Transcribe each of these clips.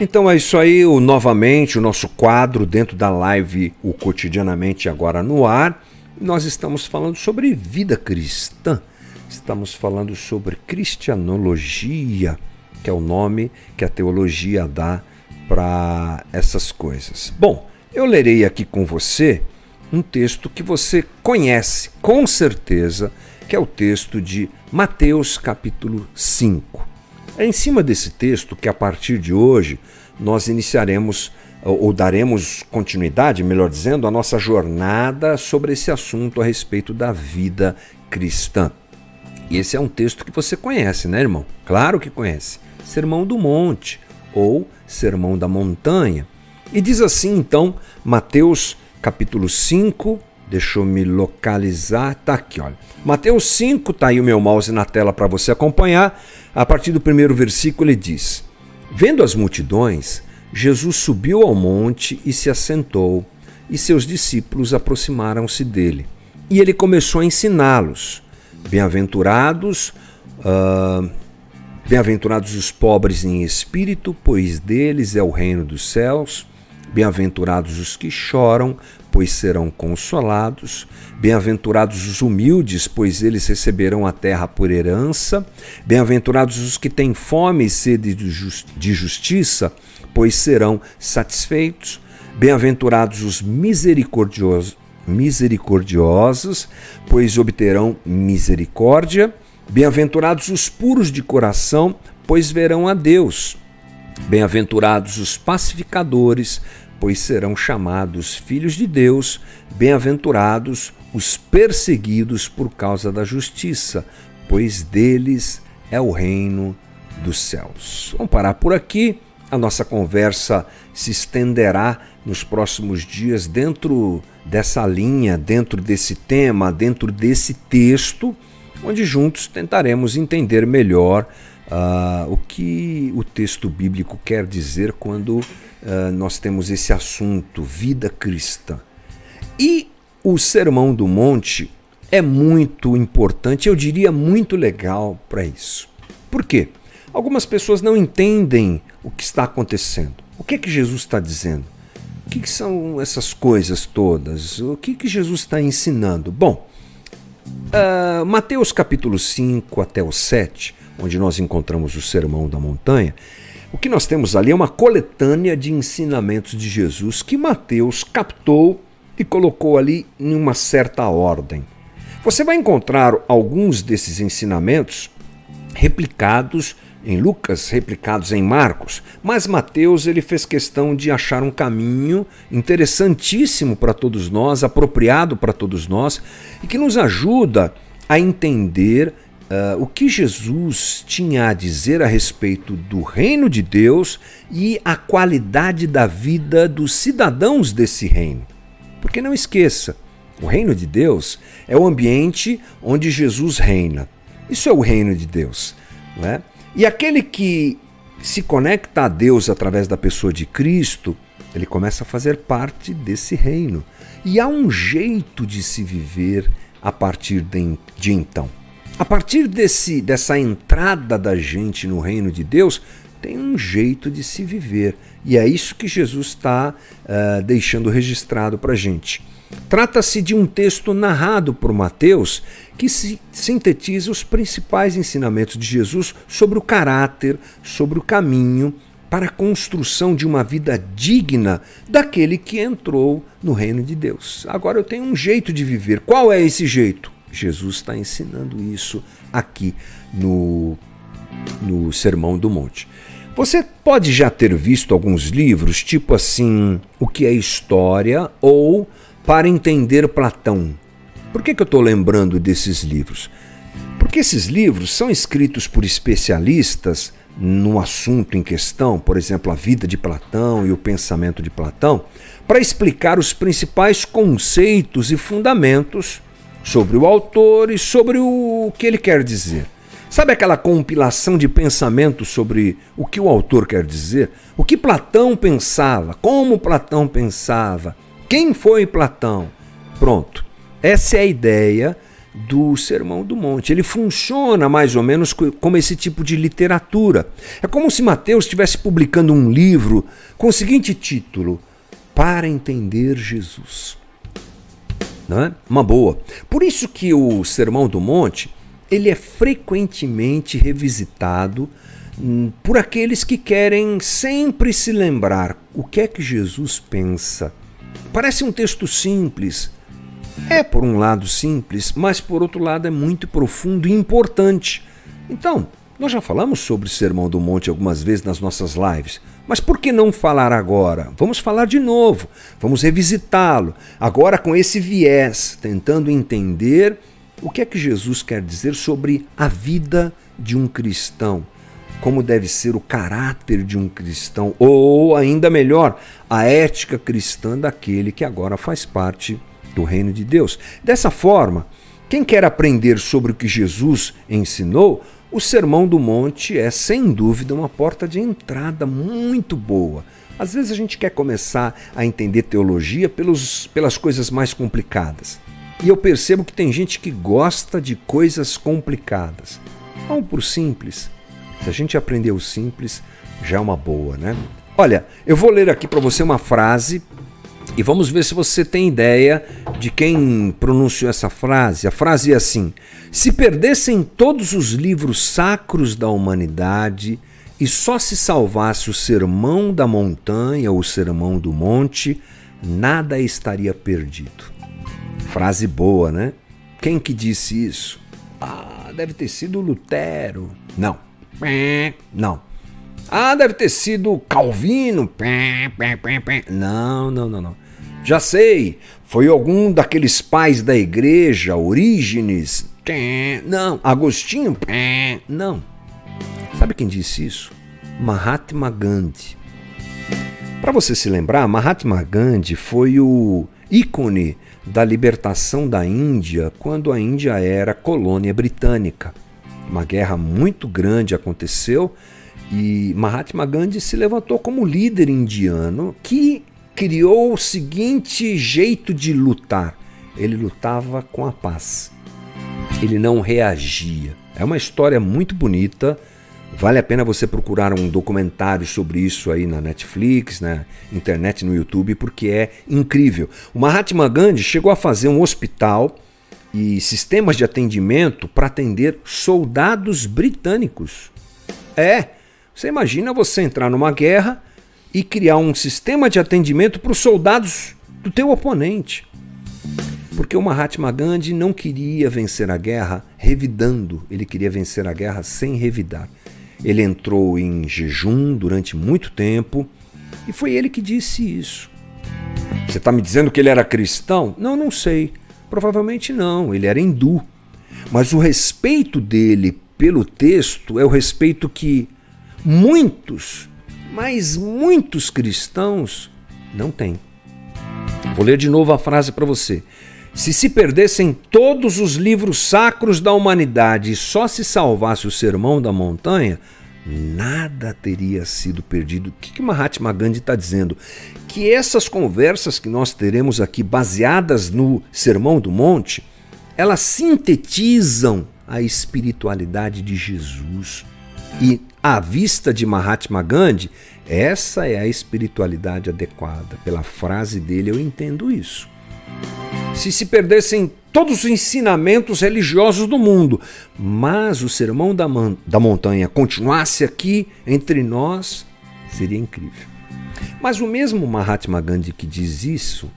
Então é isso aí, o, novamente o nosso quadro dentro da live, o cotidianamente agora no ar. Nós estamos falando sobre vida cristã. Estamos falando sobre cristianologia, que é o nome que a teologia dá para essas coisas. Bom, eu lerei aqui com você um texto que você conhece com certeza, que é o texto de Mateus capítulo 5. É em cima desse texto que a partir de hoje nós iniciaremos ou daremos continuidade, melhor dizendo, a nossa jornada sobre esse assunto a respeito da vida cristã. E esse é um texto que você conhece, né, irmão? Claro que conhece. Sermão do Monte ou Sermão da Montanha. E diz assim, então, Mateus capítulo 5, deixa eu me localizar, tá aqui, olha. Mateus 5, tá aí o meu mouse na tela para você acompanhar. A partir do primeiro versículo, ele diz: Vendo as multidões, Jesus subiu ao monte e se assentou, e seus discípulos aproximaram-se dele. E ele começou a ensiná-los: Bem-aventurados, uh, bem-aventurados os pobres em espírito, pois deles é o reino dos céus. Bem-aventurados os que choram, pois serão consolados. Bem-aventurados os humildes, pois eles receberão a terra por herança. Bem-aventurados os que têm fome e sede de justiça, pois serão satisfeitos. Bem-aventurados os misericordiosos, misericordiosos, pois obterão misericórdia. Bem-aventurados os puros de coração, pois verão a Deus. Bem-aventurados os pacificadores, pois serão chamados filhos de Deus, bem-aventurados os perseguidos por causa da justiça, pois deles é o reino dos céus. Vamos parar por aqui. A nossa conversa se estenderá nos próximos dias dentro dessa linha, dentro desse tema, dentro desse texto, onde juntos tentaremos entender melhor uh, o que o texto bíblico quer dizer quando uh, nós temos esse assunto, vida cristã. E o Sermão do Monte é muito importante, eu diria muito legal para isso. Por quê? Algumas pessoas não entendem o que está acontecendo. O que é que Jesus está dizendo? O que, são essas coisas todas? O que, que Jesus está ensinando? Bom, uh, Mateus capítulo 5 até o 7, onde nós encontramos o Sermão da Montanha, o que nós temos ali é uma coletânea de ensinamentos de Jesus que Mateus captou e colocou ali em uma certa ordem. Você vai encontrar alguns desses ensinamentos replicados em Lucas, replicados em Marcos, mas Mateus ele fez questão de achar um caminho interessantíssimo para todos nós, apropriado para todos nós e que nos ajuda a entender uh, o que Jesus tinha a dizer a respeito do reino de Deus e a qualidade da vida dos cidadãos desse reino. Porque não esqueça, o reino de Deus é o ambiente onde Jesus reina. Isso é o reino de Deus. Não é? E aquele que se conecta a Deus através da pessoa de Cristo, ele começa a fazer parte desse reino. E há um jeito de se viver a partir de, de então. A partir desse, dessa entrada da gente no reino de Deus, tem um jeito de se viver. E é isso que Jesus está uh, deixando registrado para a gente. Trata-se de um texto narrado por Mateus que sintetiza os principais ensinamentos de Jesus sobre o caráter, sobre o caminho para a construção de uma vida digna daquele que entrou no reino de Deus. Agora eu tenho um jeito de viver. Qual é esse jeito? Jesus está ensinando isso aqui no, no Sermão do Monte. Você pode já ter visto alguns livros, tipo assim, O que é História ou Para Entender Platão. Por que, que eu estou lembrando desses livros? Porque esses livros são escritos por especialistas no assunto em questão, por exemplo, a vida de Platão e o pensamento de Platão, para explicar os principais conceitos e fundamentos sobre o autor e sobre o que ele quer dizer. Sabe aquela compilação de pensamentos sobre o que o autor quer dizer? O que Platão pensava, como Platão pensava, Quem foi Platão? Pronto. Essa é a ideia do Sermão do Monte. Ele funciona mais ou menos como esse tipo de literatura. É como se Mateus estivesse publicando um livro com o seguinte título: Para entender Jesus. Não é? Uma boa. Por isso que o Sermão do Monte ele é frequentemente revisitado hum, por aqueles que querem sempre se lembrar o que é que Jesus pensa. Parece um texto simples, é, por um lado, simples, mas por outro lado é muito profundo e importante. Então, nós já falamos sobre o Sermão do Monte algumas vezes nas nossas lives, mas por que não falar agora? Vamos falar de novo, vamos revisitá-lo, agora com esse viés, tentando entender o que é que Jesus quer dizer sobre a vida de um cristão, como deve ser o caráter de um cristão, ou ainda melhor, a ética cristã daquele que agora faz parte do reino de Deus. Dessa forma, quem quer aprender sobre o que Jesus ensinou, o Sermão do Monte é sem dúvida uma porta de entrada muito boa. Às vezes a gente quer começar a entender teologia pelos, pelas coisas mais complicadas. E eu percebo que tem gente que gosta de coisas complicadas. Vamos por simples. Se a gente aprender o simples, já é uma boa, né? Olha, eu vou ler aqui para você uma frase e vamos ver se você tem ideia de quem pronunciou essa frase. A frase é assim: Se perdessem todos os livros sacros da humanidade e só se salvasse o sermão da montanha ou o sermão do monte, nada estaria perdido. Frase boa, né? Quem que disse isso? Ah, deve ter sido Lutero. Não. Não. Ah, deve ter sido Calvino. Não, não, não, não. Já sei, foi algum daqueles pais da igreja, Orígenes. Não, Agostinho. Não. Sabe quem disse isso? Mahatma Gandhi. Para você se lembrar, Mahatma Gandhi foi o ícone da libertação da Índia quando a Índia era colônia britânica. Uma guerra muito grande aconteceu e Mahatma Gandhi se levantou como líder indiano que criou o seguinte jeito de lutar: ele lutava com a paz, ele não reagia. É uma história muito bonita. Vale a pena você procurar um documentário sobre isso aí na Netflix, na internet, no YouTube, porque é incrível. O Mahatma Gandhi chegou a fazer um hospital e sistemas de atendimento para atender soldados britânicos. É, você imagina você entrar numa guerra e criar um sistema de atendimento para os soldados do teu oponente. Porque o Mahatma Gandhi não queria vencer a guerra revidando, ele queria vencer a guerra sem revidar. Ele entrou em jejum durante muito tempo e foi ele que disse isso. Você está me dizendo que ele era cristão? Não, não sei. Provavelmente não, ele era hindu. Mas o respeito dele pelo texto é o respeito que muitos, mas muitos cristãos não têm. Vou ler de novo a frase para você. Se se perdessem todos os livros sacros da humanidade e só se salvasse o Sermão da Montanha, nada teria sido perdido. O que, que Mahatma Gandhi está dizendo? Que essas conversas que nós teremos aqui, baseadas no Sermão do Monte, elas sintetizam a espiritualidade de Jesus. E à vista de Mahatma Gandhi, essa é a espiritualidade adequada. Pela frase dele, eu entendo isso. Se se perdessem todos os ensinamentos religiosos do mundo, mas o sermão da, da montanha continuasse aqui entre nós, seria incrível. Mas o mesmo Mahatma Gandhi que diz isso,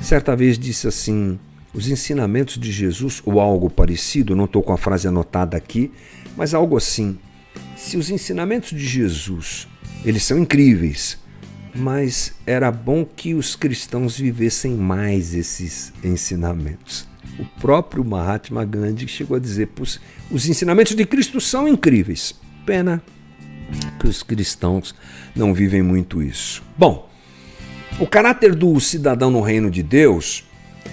certa vez disse assim: os ensinamentos de Jesus, ou algo parecido, não estou com a frase anotada aqui, mas algo assim se os ensinamentos de Jesus, eles são incríveis, mas era bom que os cristãos vivessem mais esses ensinamentos. O próprio Mahatma Gandhi chegou a dizer: os ensinamentos de Cristo são incríveis. Pena que os cristãos não vivem muito isso. Bom, o caráter do cidadão no reino de Deus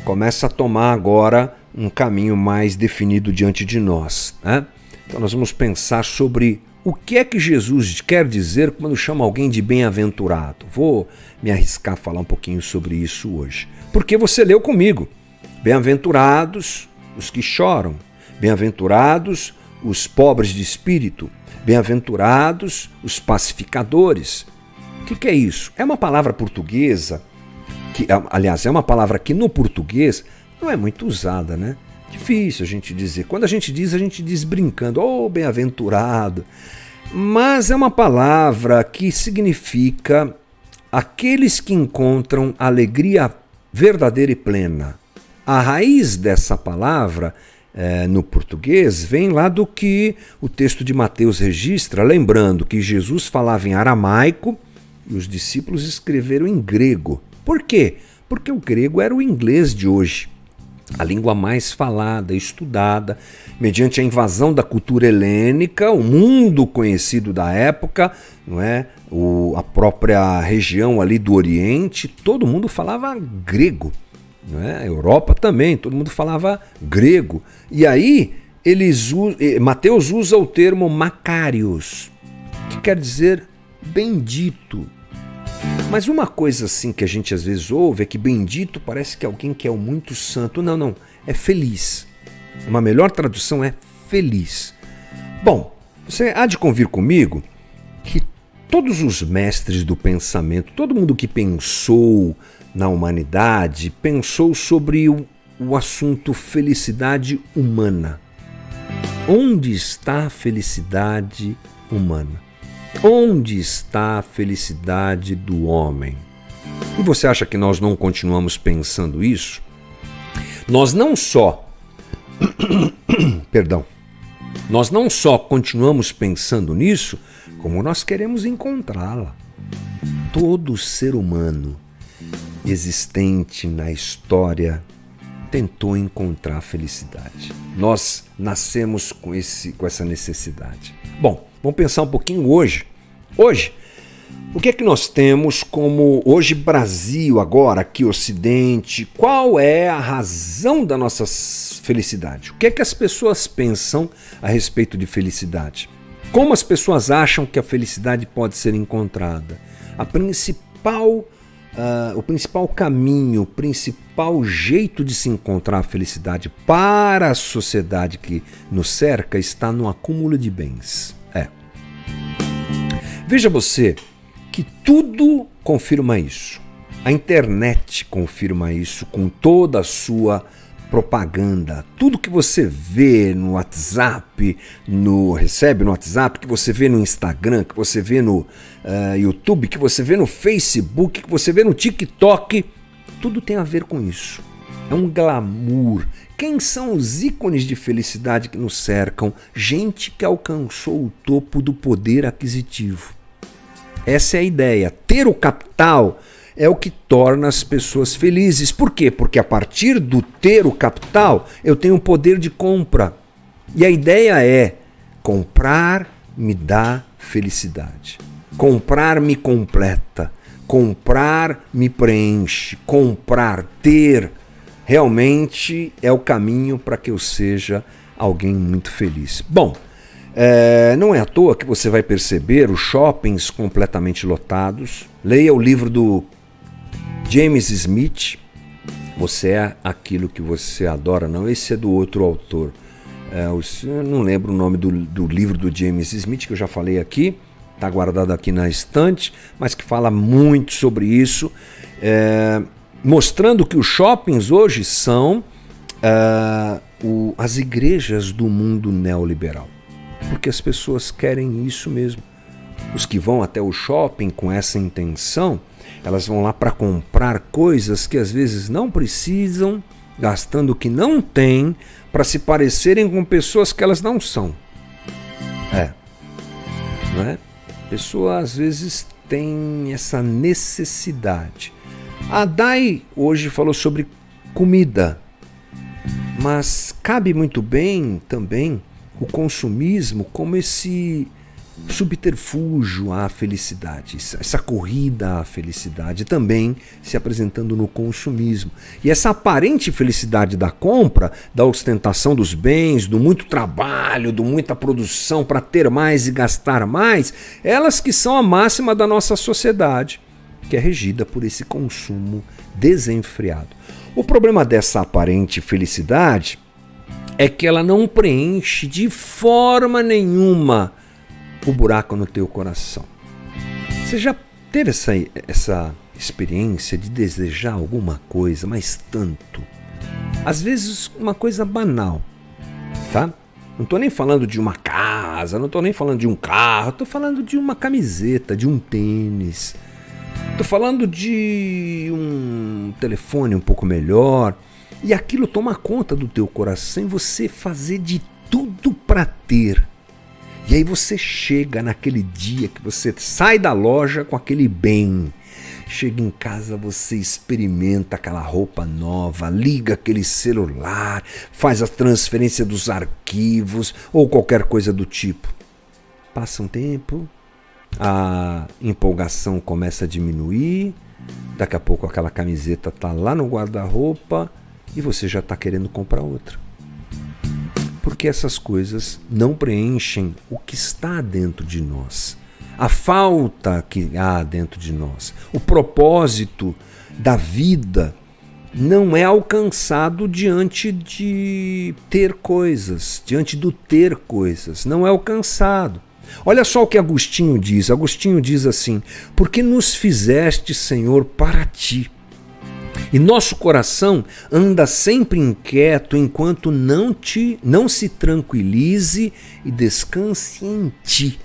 começa a tomar agora um caminho mais definido diante de nós. Né? Então, nós vamos pensar sobre o que é que Jesus quer dizer quando chama alguém de bem-aventurado? Vou me arriscar a falar um pouquinho sobre isso hoje. Porque você leu comigo. Bem-aventurados os que choram, bem-aventurados os pobres de espírito, bem-aventurados os pacificadores. O que, que é isso? É uma palavra portuguesa, que, aliás, é uma palavra que no português não é muito usada, né? Difícil a gente dizer. Quando a gente diz, a gente diz brincando, oh, bem-aventurado. Mas é uma palavra que significa aqueles que encontram alegria verdadeira e plena. A raiz dessa palavra é, no português vem lá do que o texto de Mateus registra, lembrando que Jesus falava em aramaico e os discípulos escreveram em grego. Por quê? Porque o grego era o inglês de hoje a língua mais falada, estudada, mediante a invasão da cultura helênica, o mundo conhecido da época, não é? O, a própria região ali do Oriente, todo mundo falava grego. Não é? A Europa também, todo mundo falava grego. E aí, eles Mateus usa o termo Macários, que quer dizer bendito. Mas uma coisa assim que a gente às vezes ouve é que bendito parece que alguém que é muito santo. Não, não, é feliz. Uma melhor tradução é feliz. Bom, você há de convir comigo que todos os mestres do pensamento, todo mundo que pensou na humanidade, pensou sobre o, o assunto felicidade humana. Onde está a felicidade humana? Onde está a felicidade do homem? E você acha que nós não continuamos pensando isso? Nós não só. Perdão. Nós não só continuamos pensando nisso, como nós queremos encontrá-la. Todo ser humano existente na história tentou encontrar felicidade. Nós nascemos com, esse, com essa necessidade. Bom, vamos pensar um pouquinho hoje. Hoje, o que é que nós temos como hoje Brasil, agora aqui Ocidente? Qual é a razão da nossa felicidade? O que é que as pessoas pensam a respeito de felicidade? Como as pessoas acham que a felicidade pode ser encontrada? A principal Uh, o principal caminho, o principal jeito de se encontrar a felicidade para a sociedade que nos cerca está no acúmulo de bens. É. Veja você que tudo confirma isso. A internet confirma isso com toda a sua propaganda. Tudo que você vê no WhatsApp, no recebe no WhatsApp, que você vê no Instagram, que você vê no uh, YouTube, que você vê no Facebook, que você vê no TikTok, tudo tem a ver com isso. É um glamour. Quem são os ícones de felicidade que nos cercam? Gente que alcançou o topo do poder aquisitivo. Essa é a ideia. Ter o capital é o que torna as pessoas felizes. Por quê? Porque a partir do ter o capital, eu tenho o poder de compra. E a ideia é: comprar me dá felicidade. Comprar me completa. Comprar me preenche. Comprar, ter, realmente é o caminho para que eu seja alguém muito feliz. Bom, é, não é à toa que você vai perceber os shoppings completamente lotados. Leia o livro do James Smith, você é aquilo que você adora, não. Esse é do outro autor. É, eu não lembro o nome do, do livro do James Smith, que eu já falei aqui, está guardado aqui na estante, mas que fala muito sobre isso, é, mostrando que os shoppings hoje são é, o, as igrejas do mundo neoliberal. Porque as pessoas querem isso mesmo. Os que vão até o shopping com essa intenção elas vão lá para comprar coisas que às vezes não precisam, gastando o que não têm, para se parecerem com pessoas que elas não são. É. Não é? A pessoa às vezes tem essa necessidade. A Dai hoje falou sobre comida, mas cabe muito bem também o consumismo como esse subterfúgio à felicidade, essa corrida à felicidade também se apresentando no consumismo. E essa aparente felicidade da compra, da ostentação dos bens, do muito trabalho, do muita produção para ter mais e gastar mais, elas que são a máxima da nossa sociedade, que é regida por esse consumo desenfreado. O problema dessa aparente felicidade é que ela não preenche de forma nenhuma o buraco no teu coração. Você já teve essa, essa experiência de desejar alguma coisa, mas tanto? Às vezes uma coisa banal, tá? Não estou nem falando de uma casa, não estou nem falando de um carro, estou falando de uma camiseta, de um tênis. Estou falando de um telefone um pouco melhor. E aquilo toma conta do teu coração e você fazer de tudo para ter. E aí você chega naquele dia que você sai da loja com aquele bem. Chega em casa, você experimenta aquela roupa nova, liga aquele celular, faz a transferência dos arquivos ou qualquer coisa do tipo. Passa um tempo, a empolgação começa a diminuir, daqui a pouco aquela camiseta tá lá no guarda-roupa e você já está querendo comprar outra porque essas coisas não preenchem o que está dentro de nós, a falta que há dentro de nós, o propósito da vida não é alcançado diante de ter coisas, diante do ter coisas, não é alcançado. Olha só o que Agostinho diz. Agostinho diz assim: Porque nos fizeste, Senhor, para ti e nosso coração anda sempre inquieto enquanto não te não se tranquilize e descanse em ti.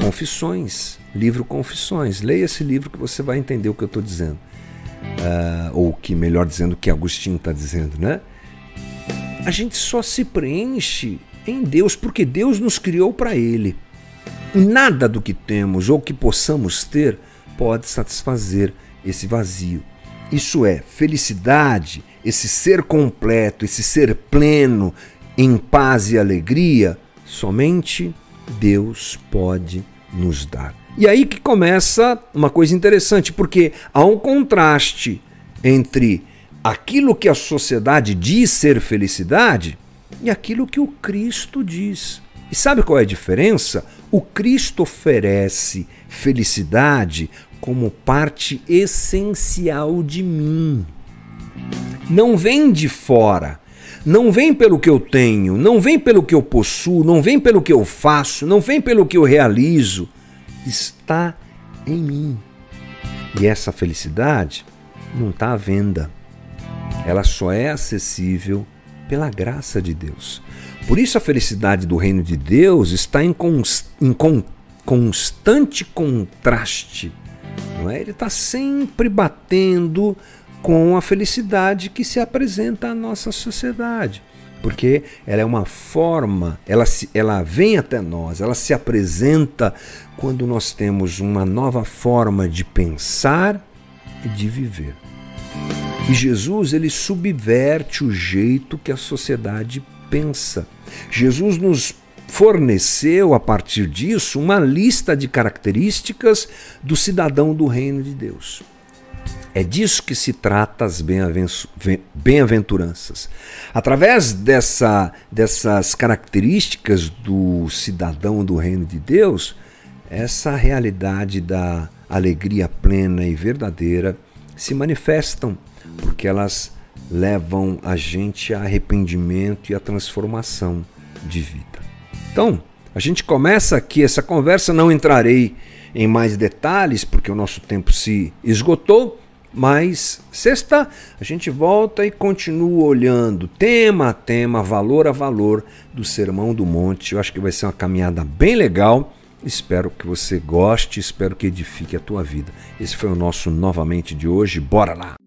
Confissões, livro Confissões. Leia esse livro que você vai entender o que eu estou dizendo. Uh, ou que, melhor dizendo, o que Agostinho está dizendo, né? A gente só se preenche em Deus porque Deus nos criou para Ele. Nada do que temos ou que possamos ter pode satisfazer esse vazio. Isso é felicidade, esse ser completo, esse ser pleno, em paz e alegria, somente Deus pode nos dar. E aí que começa uma coisa interessante, porque há um contraste entre aquilo que a sociedade diz ser felicidade e aquilo que o Cristo diz. E sabe qual é a diferença? O Cristo oferece felicidade como parte essencial de mim. Não vem de fora, não vem pelo que eu tenho, não vem pelo que eu possuo, não vem pelo que eu faço, não vem pelo que eu realizo. Está em mim. E essa felicidade não está à venda. Ela só é acessível pela graça de Deus. Por isso a felicidade do reino de Deus está em, const, em con, constante contraste não é? Ele está sempre batendo com a felicidade que se apresenta à nossa sociedade. Porque ela é uma forma, ela, se, ela vem até nós, ela se apresenta quando nós temos uma nova forma de pensar e de viver. E Jesus ele subverte o jeito que a sociedade pensa. Jesus nos forneceu, a partir disso, uma lista de características do cidadão do reino de Deus. É disso que se trata as bem-aventuranças. Através dessa, dessas características do cidadão do reino de Deus, essa realidade da alegria plena e verdadeira se manifestam, porque elas levam a gente a arrependimento e a transformação de vida. Então, a gente começa aqui essa conversa, não entrarei em mais detalhes, porque o nosso tempo se esgotou, mas sexta a gente volta e continua olhando tema a tema, valor a valor do Sermão do Monte. Eu acho que vai ser uma caminhada bem legal. Espero que você goste, espero que edifique a tua vida. Esse foi o nosso novamente de hoje. Bora lá!